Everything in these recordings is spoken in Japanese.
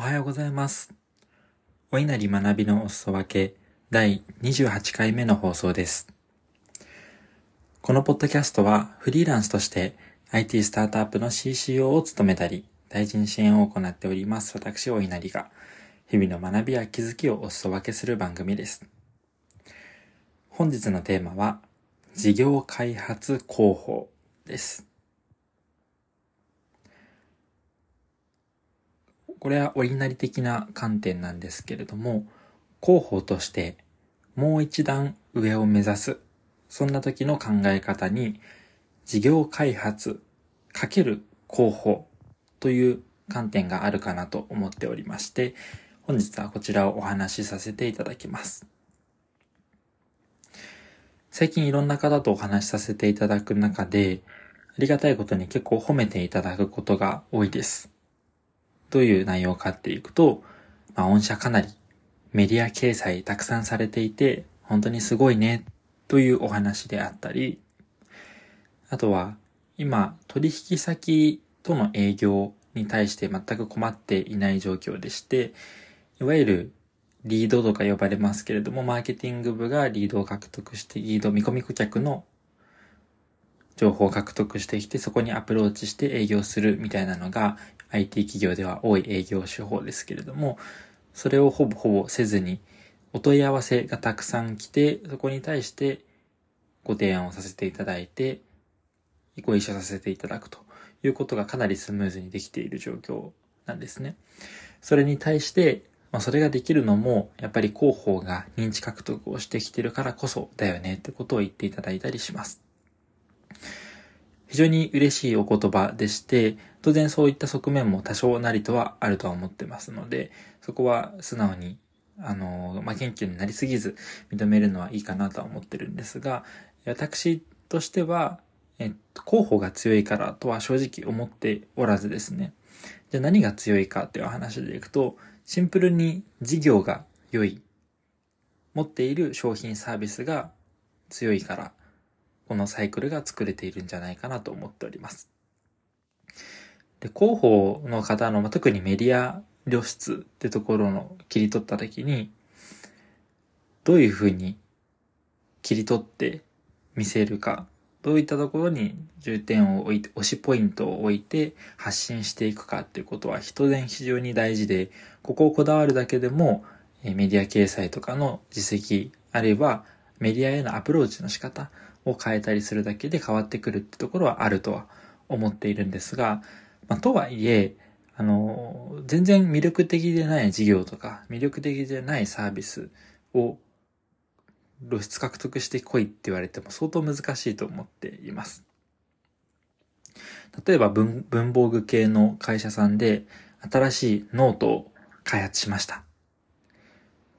おはようございます。お稲荷学びのお裾分け第28回目の放送です。このポッドキャストはフリーランスとして IT スタートアップの CCO を務めたり、大臣支援を行っております私お稲荷が日々の学びや気づきをお裾分けする番組です。本日のテーマは事業開発広報です。これは折りなり的な観点なんですけれども、広報としてもう一段上を目指す、そんな時の考え方に、事業開発かける広報という観点があるかなと思っておりまして、本日はこちらをお話しさせていただきます。最近いろんな方とお話しさせていただく中で、ありがたいことに結構褒めていただくことが多いです。どういう内容かっていくと、まあ、御社かなりメディア掲載たくさんされていて、本当にすごいね、というお話であったり、あとは、今、取引先との営業に対して全く困っていない状況でして、いわゆるリードとか呼ばれますけれども、マーケティング部がリードを獲得して、リード見込み顧客の情報を獲得してきて、そこにアプローチして営業するみたいなのが IT 企業では多い営業手法ですけれども、それをほぼほぼせずに、お問い合わせがたくさん来て、そこに対してご提案をさせていただいて、ご一緒させていただくということがかなりスムーズにできている状況なんですね。それに対して、まあ、それができるのも、やっぱり広報が認知獲得をしてきてるからこそだよねってことを言っていただいたりします。非常に嬉しいお言葉でして、当然そういった側面も多少なりとはあるとは思ってますので、そこは素直に、あの、まあ、謙虚になりすぎず認めるのはいいかなとは思ってるんですが、私としては、えっと、広報が強いからとは正直思っておらずですね。じゃあ何が強いかっていう話でいくと、シンプルに事業が良い。持っている商品サービスが強いから、このサイクルが作れているんじゃないかなと思っております。で、広報の方の、特にメディア露出ってところの切り取ったときに、どういうふうに切り取って見せるか、どういったところに重点を置いて、推しポイントを置いて発信していくかっていうことは人然非常に大事で、ここをこだわるだけでも、メディア掲載とかの実績、あるいはメディアへのアプローチの仕方を変えたりするだけで変わってくるってところはあるとは思っているんですが、まあ、とはいえ、あの、全然魅力的でない事業とか、魅力的でないサービスを露出獲得してこいって言われても相当難しいと思っています。例えば文文房具系の会社さんで新しいノートを開発しました。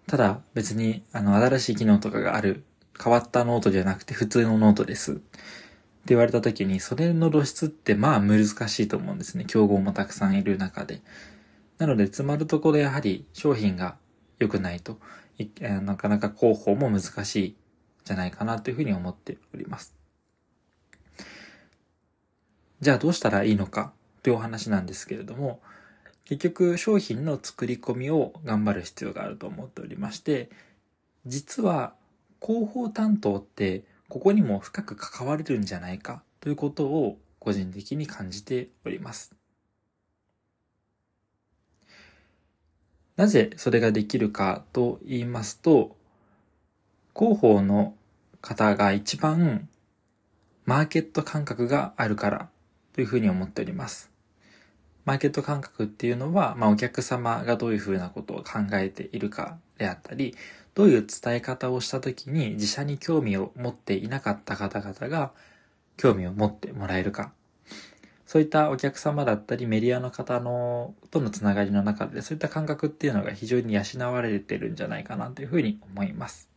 ただ別にあの新しい機能とかがある変わったノートじゃなくて普通のノートです。って言われた時にそれの露出ってまあ難しいと思うんですね。競合もたくさんいる中で。なので詰まるところやはり商品が良くないとなかなか広報も難しいんじゃないかなというふうに思っております。じゃあどうしたらいいのかというお話なんですけれども、結局商品の作り込みを頑張る必要があると思っておりまして、実は広報担当ってここにも深く関われるんじゃないかということを個人的に感じております。なぜそれができるかと言いますと、広報の方が一番マーケット感覚があるからというふうに思っております。マーケット感覚っていうのは、まあ、お客様がどういうふうなことを考えているかであったり、どういう伝え方をしたときに自社に興味を持っていなかった方々が興味を持ってもらえるか。そういったお客様だったりメディアの方のとのつながりの中でそういった感覚っていうのが非常に養われてるんじゃないかなというふうに思います。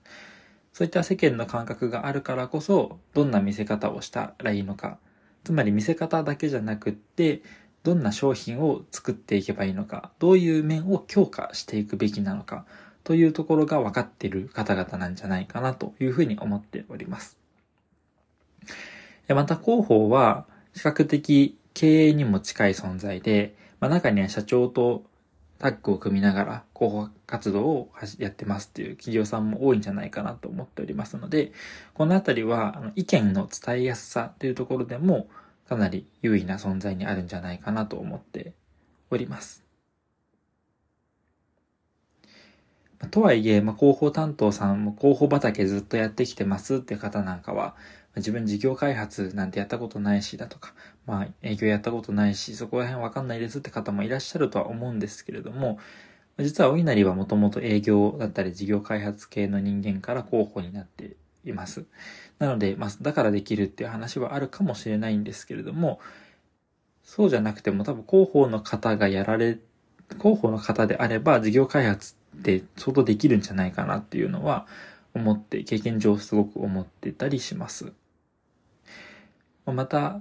そういった世間の感覚があるからこそどんな見せ方をしたらいいのか。つまり見せ方だけじゃなくってどんな商品を作っていけばいいのか。どういう面を強化していくべきなのか。というところが分かっている方々なんじゃないかなというふうに思っております。また広報は比較的経営にも近い存在で、まあ、中には社長とタッグを組みながら広報活動をやってますっていう企業さんも多いんじゃないかなと思っておりますので、このあたりは意見の伝えやすさというところでもかなり優位な存在にあるんじゃないかなと思っております。とはいえ、まあ、広報担当さんも広報畑ずっとやってきてますって方なんかは、自分事業開発なんてやったことないしだとか、まあ営業やったことないし、そこら辺わかんないですって方もいらっしゃるとは思うんですけれども、実はお稲荷はもともと営業だったり事業開発系の人間から広報になっています。なので、まあ、だからできるっていう話はあるかもしれないんですけれども、そうじゃなくても多分広報の方がやられ、広報の方であれば事業開発って相当できるんじゃないかなっていうのは思って、経験上すごく思ってたりします。また、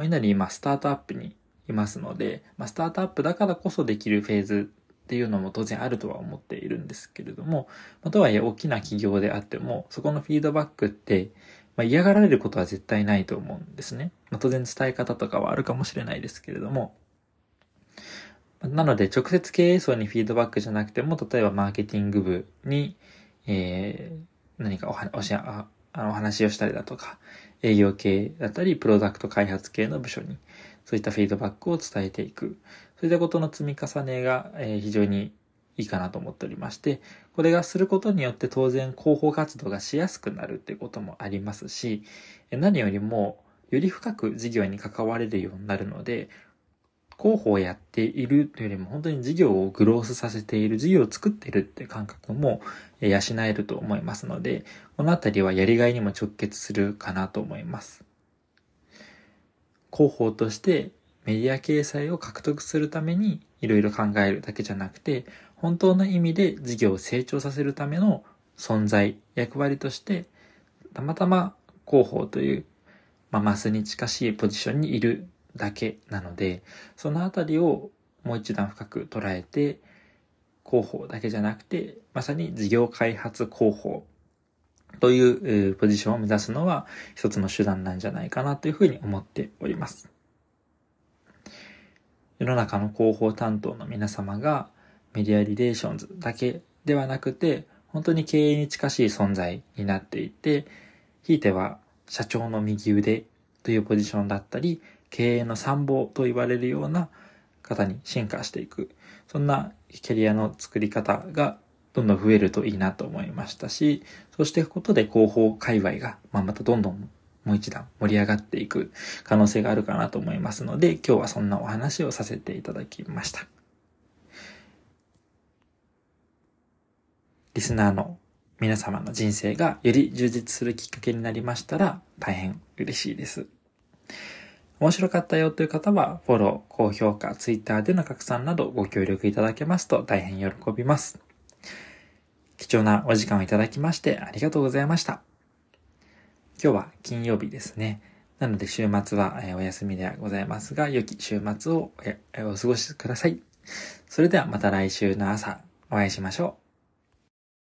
いなり今スタートアップにいますので、まあ、スタートアップだからこそできるフェーズっていうのも当然あるとは思っているんですけれども、ま、とはいえ大きな企業であっても、そこのフィードバックって、まあ、嫌がられることは絶対ないと思うんですね。まあ、当然伝え方とかはあるかもしれないですけれども、なので、直接経営層にフィードバックじゃなくても、例えばマーケティング部に、えー、何かおはおしああのお話をしたりだとか、営業系だったり、プロダクト開発系の部署に、そういったフィードバックを伝えていく。そういったことの積み重ねが、え、非常にいいかなと思っておりまして、これがすることによって当然広報活動がしやすくなるってこともありますし、何よりもより深く事業に関われるようになるので、広報をやっているというよりも本当に事業をグロースさせている、事業を作っているって感覚も養えると思いますので、このあたりはやりがいにも直結するかなと思います。広報としてメディア掲載を獲得するためにいろいろ考えるだけじゃなくて、本当の意味で事業を成長させるための存在、役割として、たまたま広報という、まあ、マスに近しいポジションにいるだけなので、そのあたりをもう一段深く捉えて、広報だけじゃなくて、まさに事業開発広報というポジションを目指すのは一つの手段なんじゃないかなというふうに思っております。世の中の広報担当の皆様がメディアリレーションズだけではなくて、本当に経営に近しい存在になっていて、ひいては社長の右腕というポジションだったり、経営の参謀と言われるような方に進化していく。そんなキャリアの作り方がどんどん増えるといいなと思いましたし、そうしていくことで広報界隈が、ま、またどんどんもう一段盛り上がっていく可能性があるかなと思いますので、今日はそんなお話をさせていただきました。リスナーの皆様の人生がより充実するきっかけになりましたら大変嬉しいです。面白かったよという方は、フォロー、高評価、ツイッターでの拡散などご協力いただけますと大変喜びます。貴重なお時間をいただきましてありがとうございました。今日は金曜日ですね。なので週末はお休みではございますが、良き週末をお過ごしください。それではまた来週の朝お会いしましょう。